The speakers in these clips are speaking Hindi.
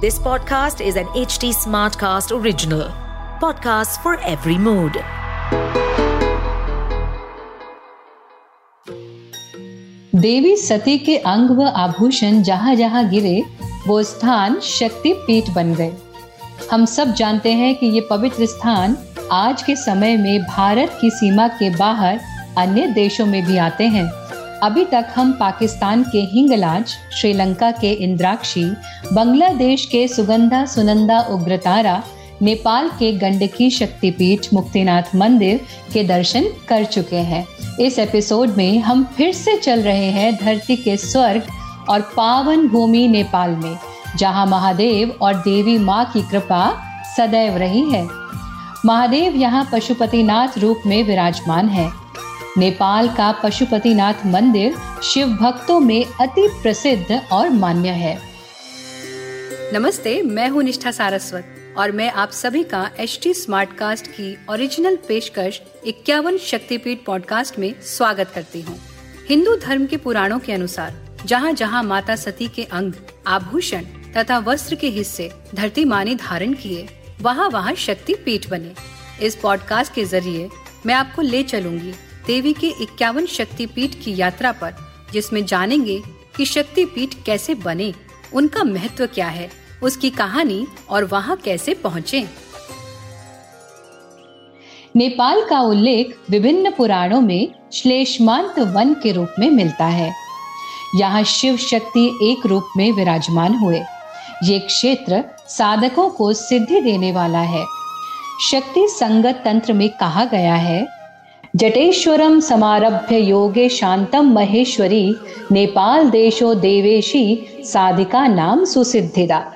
This podcast is an HT Smartcast original. Podcast for every mood. देवी सती के अंग व आभूषण जहाँ जहाँ गिरे, वो स्थान शक्ति पीठ बन गए हम सब जानते हैं कि ये पवित्र स्थान आज के समय में भारत की सीमा के बाहर अन्य देशों में भी आते हैं अभी तक हम पाकिस्तान के हिंगलाज, श्रीलंका के इंद्राक्षी, बांग्लादेश के सुगंधा सुनंदा उग्रतारा, नेपाल के गंडकी शक्तिपीठ मुक्तिनाथ मंदिर के दर्शन कर चुके हैं। इस एपिसोड में हम फिर से चल रहे हैं धरती के स्वर्ग और पावन भूमि नेपाल में, जहाँ महादेव और देवी माँ की कृपा सदैव रही है। महादेव यहाँ पशुपतिनाथ रूप में विराजमान है। नेपाल का पशुपतिनाथ मंदिर शिव भक्तों में अति प्रसिद्ध और मान्य है। नमस्ते, मैं हूँ निष्ठा सारस्वत और मैं आप सभी का एच टी स्मार्ट कास्ट की ओरिजिनल पेशकश इक्यावन शक्तिपीठ पॉडकास्ट में स्वागत करती हूँ। हिंदू धर्म के पुराणों के अनुसार जहाँ जहाँ माता सती के अंग, आभूषण तथा वस्त्र के हिस्से धरती माने धारण किए वहाँ वहाँ शक्ति पीठ बने। इस पॉडकास्ट के ज़रिए मैं आपको ले चलूँगी। देवी के इक्यावन शक्ति पीठ की यात्रा पर, जिसमें जानेंगे कि शक्ति पीठ कैसे बने, उनका महत्व क्या है, उसकी कहानी और वहाँ कैसे पहुँचे। नेपाल का उल्लेख विभिन्न पुराणों में श्लेषमांत वन के रूप में मिलता है। यहाँ शिव शक्ति एक रूप में विराजमान हुए। ये क्षेत्र साधकों को सिद्धि देने वाला है। शक्ति संगत तंत्र में कहा गया है जटेश्वरम समारभ्य योगे शांतम महेश्वरी, नेपाल देशो देवेशी, साधिका नाम सुसिद्धिदा।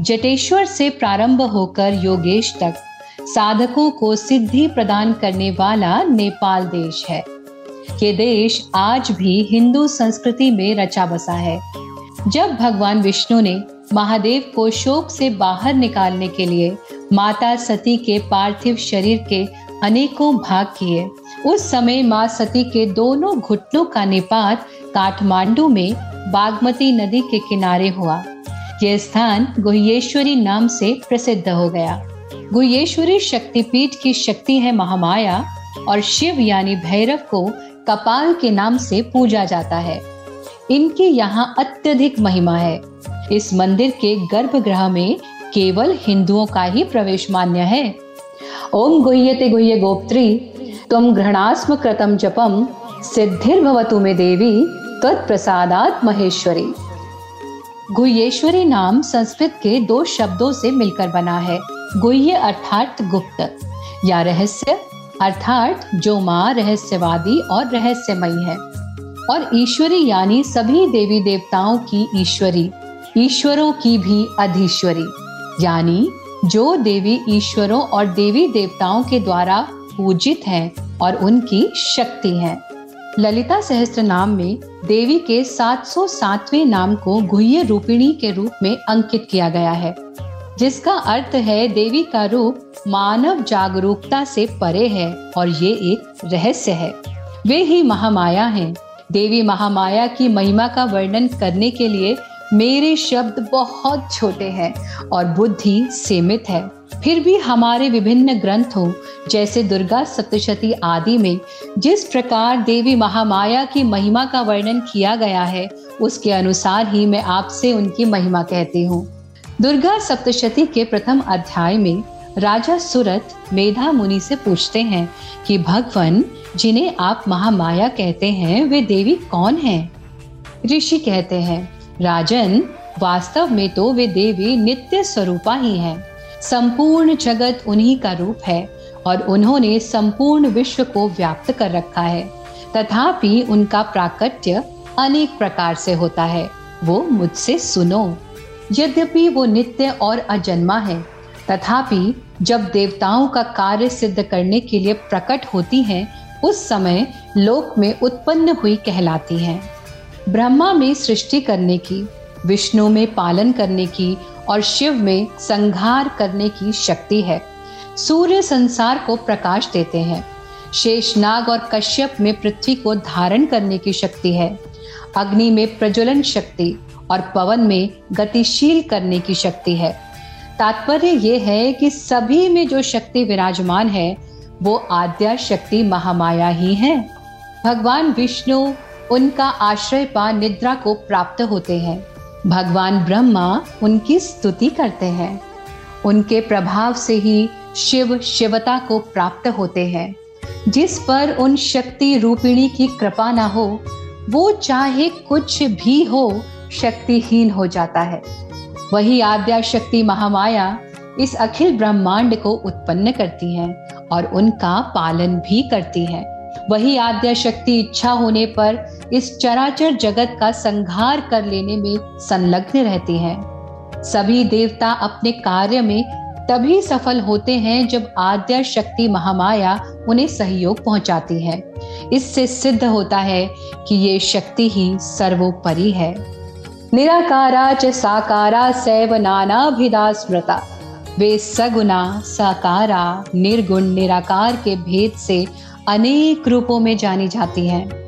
जटेश्वर से प्रारंभ होकर योगेश तक, साधकों को सिद्धि प्रदान करने वाला नेपाल देश है। ये देश आज भी हिंदू संस्कृति में रचा बसा है। जब भगवान विष्णु ने महादेव को शोक से बाहर निकालने के लिए माता सती के पार्थिव शरीर के अनेकों भाग किए। उस समय माँ सती के दोनों घुटनों का निपात काठमांडू में बागमती नदी के किनारे हुआ। यह स्थान गुहेश्वरी नाम से प्रसिद्ध हो गया। गुहेश्वरी शक्तिपीठ की शक्ति है महामाया और शिव यानी भैरव को कपाल के नाम से पूजा जाता है। इनकी यहाँ अत्यधिक महिमा है। इस मंदिर के गर्भगृह में केवल हिंदुओं का ही प्रवेश मान्य है। ओम गुह्यते गुह्य गोप्त्री तुम घृणास्म कृतम जपम सिद्धिर्भवतु में देवी तत्प्रसादात महेश्वरी। गुह्येश्वरी नाम संस्कृत के दो शब्दों से मिलकर बना है। गुह्य अर्थात गुप्त, या रहस्य, अर्थात जो माँ रहस्यवादी और रहस्यमयी है। और ईश्वरी यानी सभी देवी देवताओं की ईश्वरी, ईश्वरों की भी अधीश्वरी, यानी जो देवी ईश्वरों और देवी देवताओं के द्वारा पूजित हैं और उनकी शक्ति है। ललिता सहस्त्र नाम में देवी के 707वें नाम को गुह्य रूपिणी के रूप में अंकित किया गया है, जिसका अर्थ है देवी का रूप मानव जागरूकता से परे है और ये एक रहस्य है। वे ही महामाया हैं। देवी महामाया की महिमा का वर्णन करने के लिए मेरे शब्द बहुत छोटे हैं और बुद्धि सीमित है फिर भी हमारे विभिन्न ग्रंथों, जैसे दुर्गा सप्तशती आदि में, जिस प्रकार देवी महामाया की महिमा का वर्णन किया गया है, उसके अनुसार ही मैं आपसे उनकी महिमा कहती हूँ दुर्गा सप्तशती के प्रथम अध्याय में राजा सूरत मेधा मुनि से पूछते हैं कि, भगवान, जिन्हें आप महामाया कहते हैं, वे देवी कौन हैं? ऋषि कहते हैं राजन, वास्तव में तो वे देवी नित्य स्वरूपा ही हैं। संपूर्ण जगत उन्हीं का रूप है और उन्होंने संपूर्ण विश्व को व्याप्त कर रखा है। तथापि उनका प्राकट्य अनेक प्रकार से होता है। वो मुझसे सुनो, यद्यपि वो नित्य और अजन्मा है, तथापि जब देवताओं का कार्य सिद्ध करने के लिए प्रकट होती हैं, उस समय लोक में उत्पन्न हुई कहलाती हैं। ब्रह्मा में सृष्टि करने की, विष्णु में पालन करने की और शिव में संहार करने की शक्ति है। सूर्य संसार को प्रकाश देते हैं। शेषनाग और कश्यप में पृथ्वी को धारण करने की शक्ति है। अग्नि में प्रज्वलन शक्ति और पवन में गतिशील करने की शक्ति है। तात्पर्य यह है कि सभी में जो शक्ति विराजमान है, वो आद्या शक्ति महामाया ही है। भगवान विष्णु उनका आश्रय पा निद्रा को प्राप्त होते हैं। भगवान ब्रह्मा उनकी स्तुति करते हैं। उनके प्रभाव से ही शिव शिवता को प्राप्त होते हैं। जिस पर उन शक्ति रूपिणी की कृपा ना हो, वो चाहे कुछ भी हो, शक्तिहीन हो जाता है। वही आद्या शक्ति महामाया इस अखिल ब्रह्मांड को उत्पन्न करती है और उनका पालन भी करती है। वही आद्या शक्ति इच्छा होने पर इस चराचर जगत का संहार कर लेने में संलग्न रहती है। सभी देवता अपने कार्य में तभी सफल होते हैं जब आद्य शक्ति महामाया उन्हें सहयोग पहुंचाती है। इससे सिद्ध होता है कि ये शक्ति ही सर्वोपरि है। निराकारा च साकारा सैव नानाभिदा स्मृता। वे सगुना, साकारा, निर्गुण, निराकार के भेद से अनेक रूपों में जानी जाती हैं।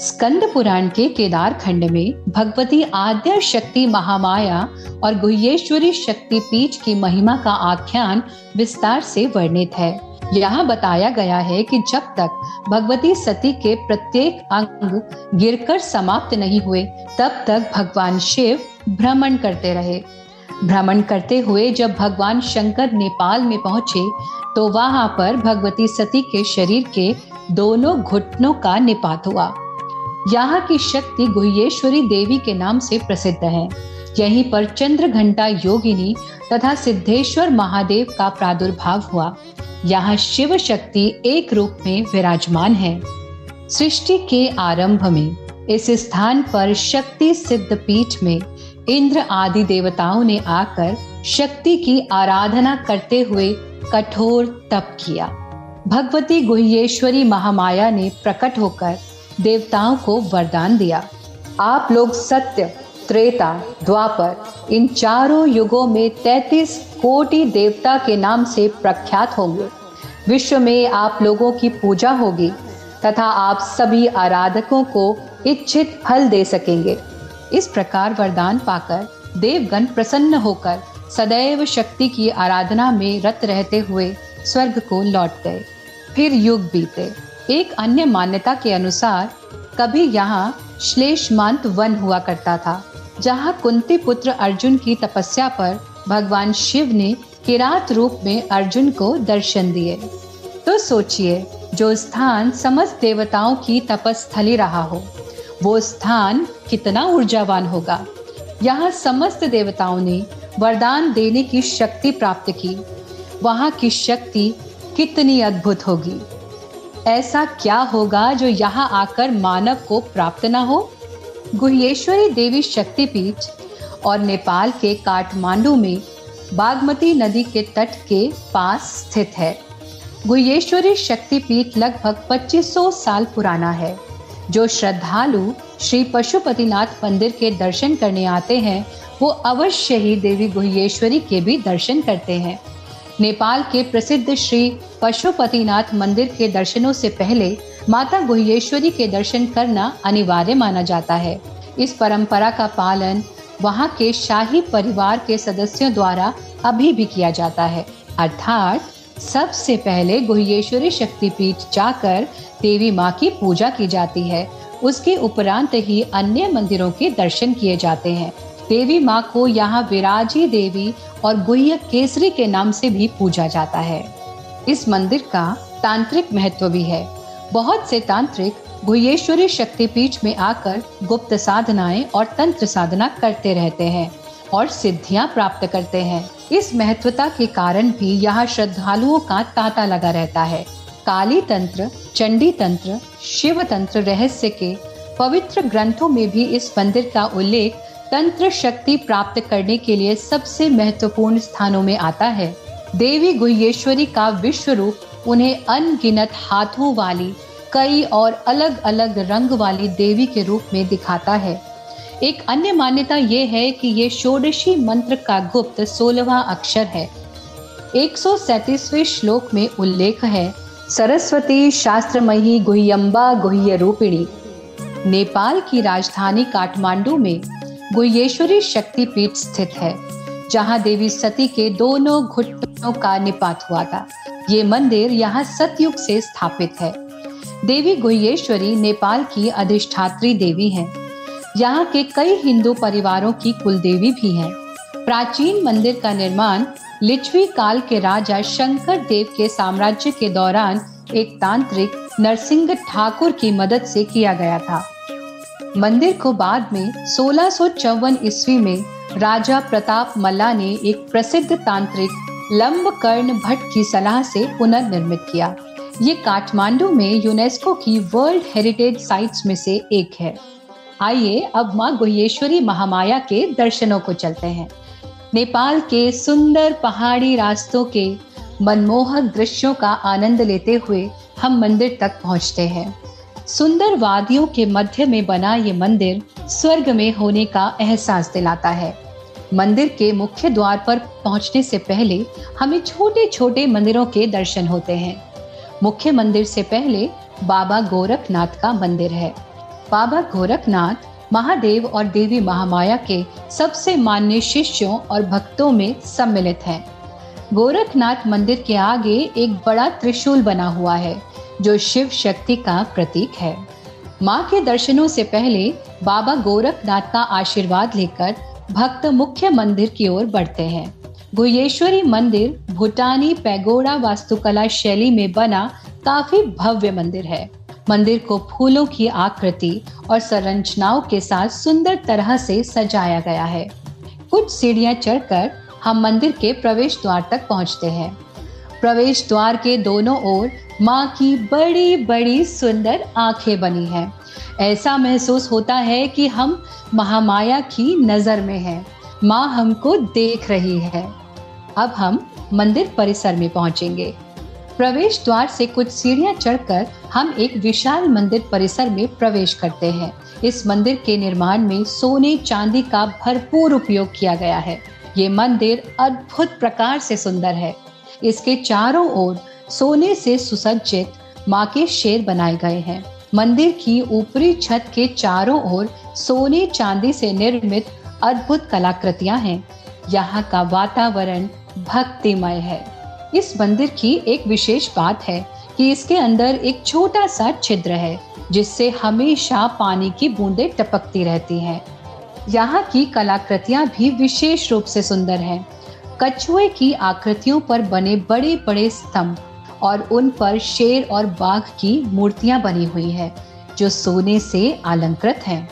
स्कंद पुराण के केदार खंड में भगवती आद्या शक्ति महामाया और गुह्येश्वरी शक्ति पीठ की महिमा का आख्यान विस्तार से वर्णित है। यहाँ बताया गया है कि जब तक भगवती सती के प्रत्येक अंग गिरकर समाप्त नहीं हुए, तब तक भगवान शिव भ्रमण करते रहे। भ्रमण करते हुए जब भगवान शंकर नेपाल में पहुँचे तो वहाँ पर भगवती सती के शरीर के दोनों घुटनों का निपात हुआ। यहाँ की शक्ति गुह्येश्वरी देवी के नाम से प्रसिद्ध है। यहीं पर चंद्र घंटा योगिनी तथा सिद्धेश्वर महादेव का प्रादुर्भाव हुआ। यहाँ शिव शक्ति एक रूप में विराजमान है। सृष्टि के आरंभ में इस स्थान पर शक्ति सिद्ध पीठ में इंद्र आदि देवताओं ने आकर शक्ति की आराधना करते हुए कठोर तप किया। भगवती गुहेश्वरी महामाया ने प्रकट होकर देवताओं को वरदान दिया। आप लोग सत्य, त्रेता, द्वापर, इन चारों युगों में तैतीस कोटि देवता के नाम से प्रख्यात होंगे। विश्व में आप लोगों की पूजा होगी तथा आप सभी आराधकों को इच्छित फल दे सकेंगे। इस प्रकार वरदान पाकर देवगण प्रसन्न होकर सदैव शक्ति की आराधना में रत रहते हुए स्वर्ग को लौट गए। फिर युग बीते। एक अन्य मान्यता के अनुसार, कभी यहाँ श्लेषमांत वन हुआ करता था, जहाँ कुंती पुत्र अर्जुन की तपस्या पर भगवान शिव ने किरात रूप में अर्जुन को दर्शन दिए। तो सोचिए, जो स्थान समस्त देवताओं की तपस्थली रहा हो, वो स्थान कितना ऊर्जावान होगा। यहाँ समस्त देवताओं ने वरदान देने की शक्ति प्राप्त की। वहाँ की शक्ति कितनी अद्भुत होगी। ऐसा क्या होगा जो यहाँ आकर मानव को प्राप्त ना हो? गुहेश्वरी देवी शक्तिपीठ और नेपाल के काठमांडू में बागमती नदी के तट के पास स्थित है। गुहेश्वरी शक्तिपीठ लगभग 2500 साल पुराना है, जो श्रद्धालु श्री पशुपतिनाथ मंदिर के दर्शन करने आते हैं, वो अवश्य ही देवी गुहेश्वरी के भी दर्शन करते हैं। नेपाल के प्रसिद्ध श्री पशुपतिनाथ मंदिर के दर्शनों से पहले माता गुहेश्वरी के दर्शन करना अनिवार्य माना जाता है। इस परंपरा का पालन वहाँ के शाही परिवार के सदस्यों द्वारा अभी भी किया जाता है। अर्थात, सबसे पहले गुहेश्वरी शक्तिपीठ जाकर देवी माँ की पूजा की जाती है। उसके उपरांत ही अन्य मंदिरों के दर्शन किए जाते हैं। देवी माँ को यहाँ विराजी देवी और गुह्य केसरी के नाम से भी पूजा जाता है। इस मंदिर का तांत्रिक महत्व भी है। बहुत से तांत्रिक गुहेश्वरी शक्तिपीठ में आकर गुप्त साधनाएँ और तंत्र साधना करते रहते हैं और सिद्धियाँ प्राप्त करते हैं। इस महत्वता के कारण भी यहाँ श्रद्धालुओं का तांता लगा रहता है। काली तंत्र, चंडी तंत्र, शिव तंत्र रहस्य के पवित्र ग्रंथों में भी इस मंदिर का उल्लेख तंत्र शक्ति प्राप्त करने के लिए सबसे महत्वपूर्ण स्थानों में आता है। देवी गुहेश्वरी का विश्व रूप, उन्हें अनगिनत हाथों वाली, कई और अलग अलग रंग वाली देवी के रूप में दिखाता है। एक अन्य मान्यता ये है कि ये षोडशी मंत्र का गुप्त सोलवा अक्षर है। एक श्लोक में उल्लेख है, सरस्वती शास्त्रमयी गुह्यम्बा गुह्य रूपिणी। नेपाल की राजधानी काठमांडू में गुहेश्वरी शक्तिपीठ स्थित है, जहाँ देवी सती के दोनों घुटनों का निपात हुआ था ये मंदिर यहाँ सतयुग से स्थापित है देवी गुहेश्वरी नेपाल की अधिष्ठात्री देवी हैं। यहाँ के कई हिंदू परिवारों की कुलदेवी भी हैं। प्राचीन मंदिर का निर्माण लिच्छवी काल के राजा शंकर देव के साम्राज्य के दौरान एक तांत्रिक नरसिंह ठाकुर की मदद से किया गया था मंदिर को बाद में सोलह ईस्वी में राजा प्रताप मल्ला ने एक प्रसिद्ध तांत्रिक लंबकर्ण भट्ट की सलाह से पुनर्निर्मित किया। ये काठमांडू में यूनेस्को की वर्ल्ड हेरिटेज साइट्स में से एक है। आइए अब माँ गुहेश्वरी महामाया के दर्शनों को चलते हैं। नेपाल के सुंदर पहाड़ी रास्तों के मनमोहक दृश्यों का आनंद लेते हुए हम मंदिर तक पहुँचते हैं। सुंदर वादियों के मध्य में बना ये मंदिर स्वर्ग में होने का एहसास दिलाता है। मंदिर के मुख्य द्वार पर पहुँचने से पहले हमें छोटे छोटे मंदिरों के दर्शन होते हैं। मुख्य मंदिर से पहले बाबा गोरखनाथ का मंदिर है। बाबा गोरखनाथ महादेव और देवी महामाया के सबसे मान्य शिष्यों और भक्तों में सम्मिलित हैं। गोरखनाथ मंदिर के आगे एक बड़ा त्रिशूल बना हुआ है, जो शिव शक्ति का प्रतीक है। माँ के दर्शनों से पहले बाबा गोरखनाथ का आशीर्वाद लेकर भक्त मुख्य मंदिर की ओर बढ़ते हैं। गुहेश्वरी मंदिर भूटानी पैगोड़ा वास्तुकला शैली में बना काफ़ी भव्य मंदिर है। मंदिर को फूलों की आकृति और संरचनाओं के साथ सुंदर तरह से सजाया गया है। कुछ सीढ़ियाँ चढ़कर हम मंदिर के प्रवेश द्वार तक पहुँचते हैं। प्रवेश द्वार के दोनों ओर माँ की बड़ी बड़ी सुंदर आँखें बनी हैं। ऐसा महसूस होता है कि हम महामाया की नज़र में हैं। माँ हमको देख रही है। अब हम मंदिर परिसर में पहुँचेंगे। प्रवेश द्वार से कुछ सीढ़ियाँ चढ़कर हम एक विशाल मंदिर परिसर में प्रवेश करते हैं। इस मंदिर के निर्माण में सोने चांदी का भरपूर उपयोग किया गया है। ये मंदिर अद्भुत प्रकार से सुंदर है। इसके चारों ओर सोने से सुसज्जित माँ के शेर बनाए गए हैं। मंदिर की ऊपरी छत के चारों ओर सोने चांदी से निर्मित अद्भुत कलाकृतियाँ हैं यहाँ का वातावरण भक्तिमय है इस मंदिर की एक विशेष बात है कि इसके अंदर एक छोटा सा छिद्र है, जिससे हमेशा पानी की बूंदें टपकती रहती हैं। यहाँ की कलाकृतियाँ भी विशेष रूप से सुंदर हैं। कछुए की आकृतियों पर बने बड़े बड़े स्तंभ और उन पर शेर और बाघ की मूर्तियाँ बनी हुई है, जो सोने से अलंकृत हैं।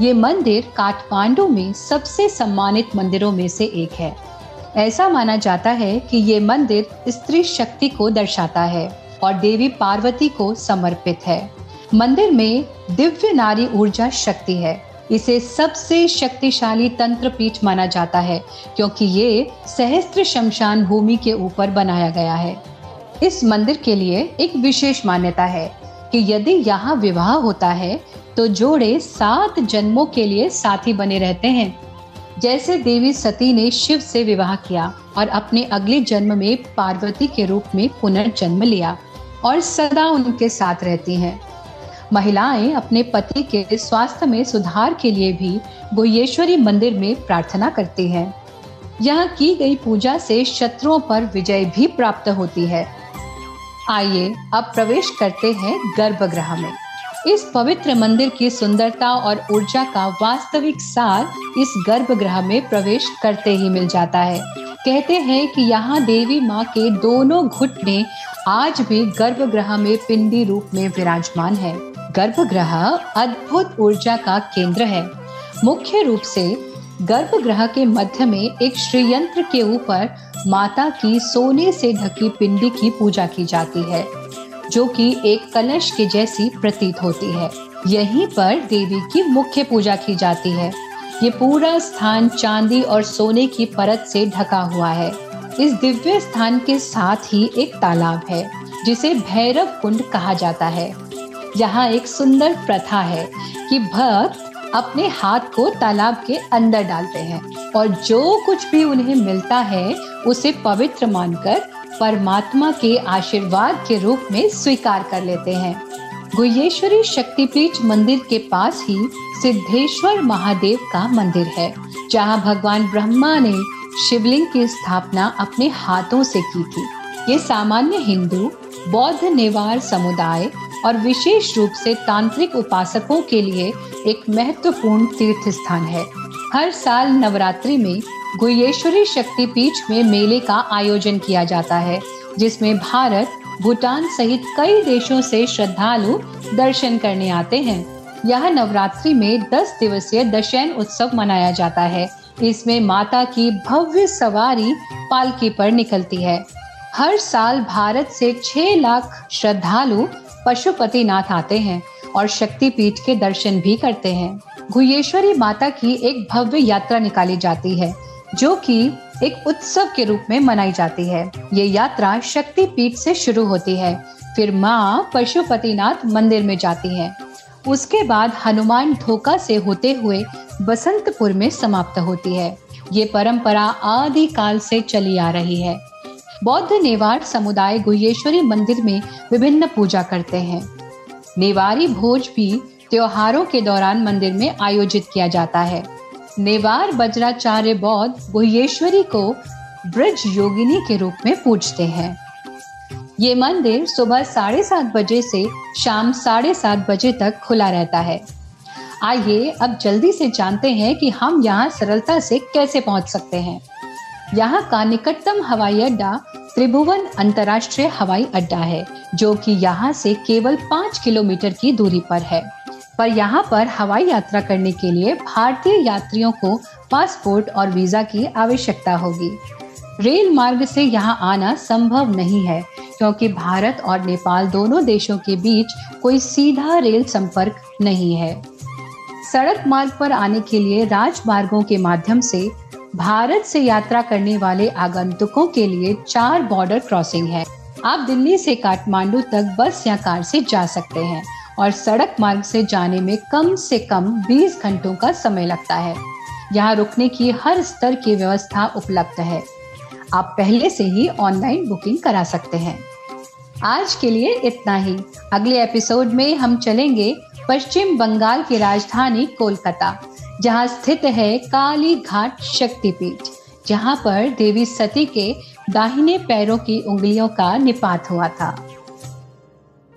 ये मंदिर काठमांडू में सबसे सम्मानित मंदिरों में से एक है। ऐसा माना जाता है कि ये मंदिर स्त्री शक्ति को दर्शाता है और देवी पार्वती को समर्पित है। मंदिर में दिव्य नारी ऊर्जा शक्ति है। इसे सबसे शक्तिशाली तंत्र पीठ माना जाता है, क्योंकि ये सहस्त्र शमशान भूमि के ऊपर बनाया गया है। इस मंदिर के लिए एक विशेष मान्यता है कि यदि यहाँ विवाह होता है तो जोड़े सात जन्मों के लिए साथी बने रहते हैं। जैसे देवी सती ने शिव से विवाह किया और अपने अगले जन्म में पार्वती के रूप में पुनर्जन्म लिया और सदा उनके साथ रहती हैं। महिलाएँ अपने पति के स्वास्थ्य में सुधार के लिए भी गुहेश्वरी मंदिर में प्रार्थना करती हैं। यहाँ की गई पूजा से शत्रुओं पर विजय भी प्राप्त होती है। आइए अब प्रवेश करते हैं गर्भगृह में। इस पवित्र मंदिर की सुंदरता और ऊर्जा का वास्तविक सार इस गर्भगृह में प्रवेश करते ही मिल जाता है। कहते हैं कि यहाँ देवी माँ के दोनों घुटने आज भी गर्भगृह में पिंडी रूप में विराजमान है। गर्भगृह अद्भुत ऊर्जा का केंद्र है। मुख्य रूप से गर्भगृह के मध्य में एक श्रीयंत्र के ऊपर माता की सोने से ढकी पिंडी की पूजा की जाती है, जो कि एक कलश के जैसी प्रतीत होती है। यहीं पर देवी की मुख्य पूजा की जाती है। ये पूरा स्थान चांदी और सोने की परत से ढका हुआ है। इस दिव्य स्थान के साथ ही एक तालाब है, जिसे भैरव कुंड कहा जाता है। यहाँ एक सुंदर प्रथा है कि भक्त अपने हाथ को तालाब के अंदर डालते हैं और जो कुछ भी उन्हें मिलता है, उसे पवित्र मानकर परमात्मा के आशीर्वाद के रूप में स्वीकार कर लेते हैं। गुहेश्वरी शक्तिपीठ मंदिर के पास ही सिद्धेश्वर महादेव का मंदिर है, जहाँ भगवान ब्रह्मा ने शिवलिंग की स्थापना अपने हाथों से की थी। ये सामान्य हिंदू, बौद्ध नेवार समुदाय और विशेष रूप से तांत्रिक उपासकों के लिए एक महत्वपूर्ण तीर्थ स्थान है। हर साल नवरात्रि में गुहेश्वरी शक्तिपीठ में मेले का आयोजन किया जाता है, जिसमें भारत, भूटान सहित कई देशों से श्रद्धालु दर्शन करने आते हैं। यह नवरात्रि में 10 दिवसीय दशैन उत्सव मनाया जाता है। इसमें माता की भव्य सवारी पालकी पर निकलती है। हर साल भारत से 6 लाख श्रद्धालु पशुपतिनाथ आते हैं और शक्तिपीठ के दर्शन भी करते हैं। गुहेश्वरी माता की एक भव्य यात्रा निकाली जाती है, जो कि एक उत्सव के रूप में मनाई जाती है। ये यात्रा शक्ति पीठ से शुरू होती है, फिर माँ पशुपतिनाथ मंदिर में जाती है। उसके बाद हनुमान धोखा से होते हुए बसंतपुर में समाप्त होती है। ये परंपरा आदि काल से चली आ रही है। बौद्ध नेवार समुदाय गुहेश्वरी मंदिर में विभिन्न पूजा करते हैं। नेवारी भोज भी त्योहारों के दौरान मंदिर में आयोजित किया जाता है। नेवार बज्राचार्य बौद्ध गुहेश्वरी को ब्रज योगिनी के रूप में पूजते हैं। ये मंदिर सुबह साढ़े सात बजे से शाम साढ़े सात बजे तक खुला रहता है। आइए अब जल्दी से जानते हैं कि हम यहाँ सरलता से कैसे पहुँच सकते हैं। यहाँ का निकटतम हवाई अड्डा त्रिभुवन अंतर्राष्ट्रीय हवाई अड्डा है, जो कि यहाँ से केवल पाँच किलोमीटर की दूरी पर है। पर यहाँ पर हवाई यात्रा करने के लिए भारतीय यात्रियों को पासपोर्ट और वीज़ा की आवश्यकता होगी। रेल मार्ग से यहाँ आना संभव नहीं है, क्योंकि भारत और नेपाल दोनों देशों के बीच कोई सीधा रेल संपर्क नहीं है। सड़क मार्ग पर आने के लिए राजमार्गों के माध्यम से भारत से यात्रा करने वाले आगंतुकों के लिए चार बॉर्डर क्रॉसिंग है। आप दिल्ली से काठमांडू तक बस या कार से जा सकते हैं और सड़क मार्ग से जाने में कम से कम 20 घंटों का समय लगता है। यहाँ रुकने की हर स्तर की व्यवस्था उपलब्ध है। आप पहले से ही ऑनलाइन बुकिंग करा सकते हैं। आज के लिए इतना ही। अगले एपिसोड में हम चलेंगे पश्चिम बंगाल की राजधानी कोलकाता। जहाँ स्थित है काली घाट शक्तिपीठ, जहाँ पर देवी सती के दाहिने पैरों की उंगलियों का निपात हुआ था।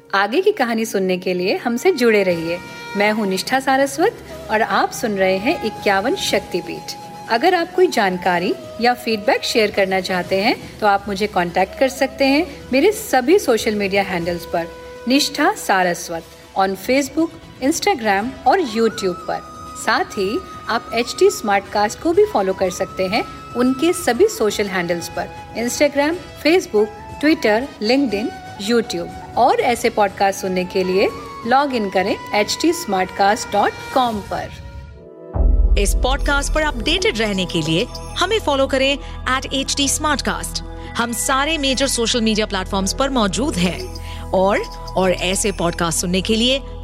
आगे की कहानी सुनने के लिए हमसे जुड़े रहिए। मैं हूँ निष्ठा सारस्वत और आप सुन रहे हैं इक्यावन शक्तिपीठ। अगर आप कोई जानकारी या फीडबैक शेयर करना चाहते हैं तो आप मुझे कांटेक्ट कर सकते हैं मेरे सभी सोशल मीडिया हैंडल्स पर, Nishtha Saraswat on Facebook Instagram और यूट्यूब पर। साथ ही आप एच टी स्मार्ट कास्ट को भी फॉलो कर सकते हैं उनके सभी सोशल हैंडल्स पर Instagram Facebook Twitter link YouTube और ऐसे पॉडकास्ट सुनने के लिए लॉग इन करें H T smart cast dot पर। इस पॉडकास्ट पर अपडेटेड रहने के लिए हमें फॉलो करें एट एच टी हम सारे मेजर सोशल मीडिया प्लेटफॉर्म्स पर मौजूद हैं। और और ऐसे पॉडकास्ट सुनने के लिए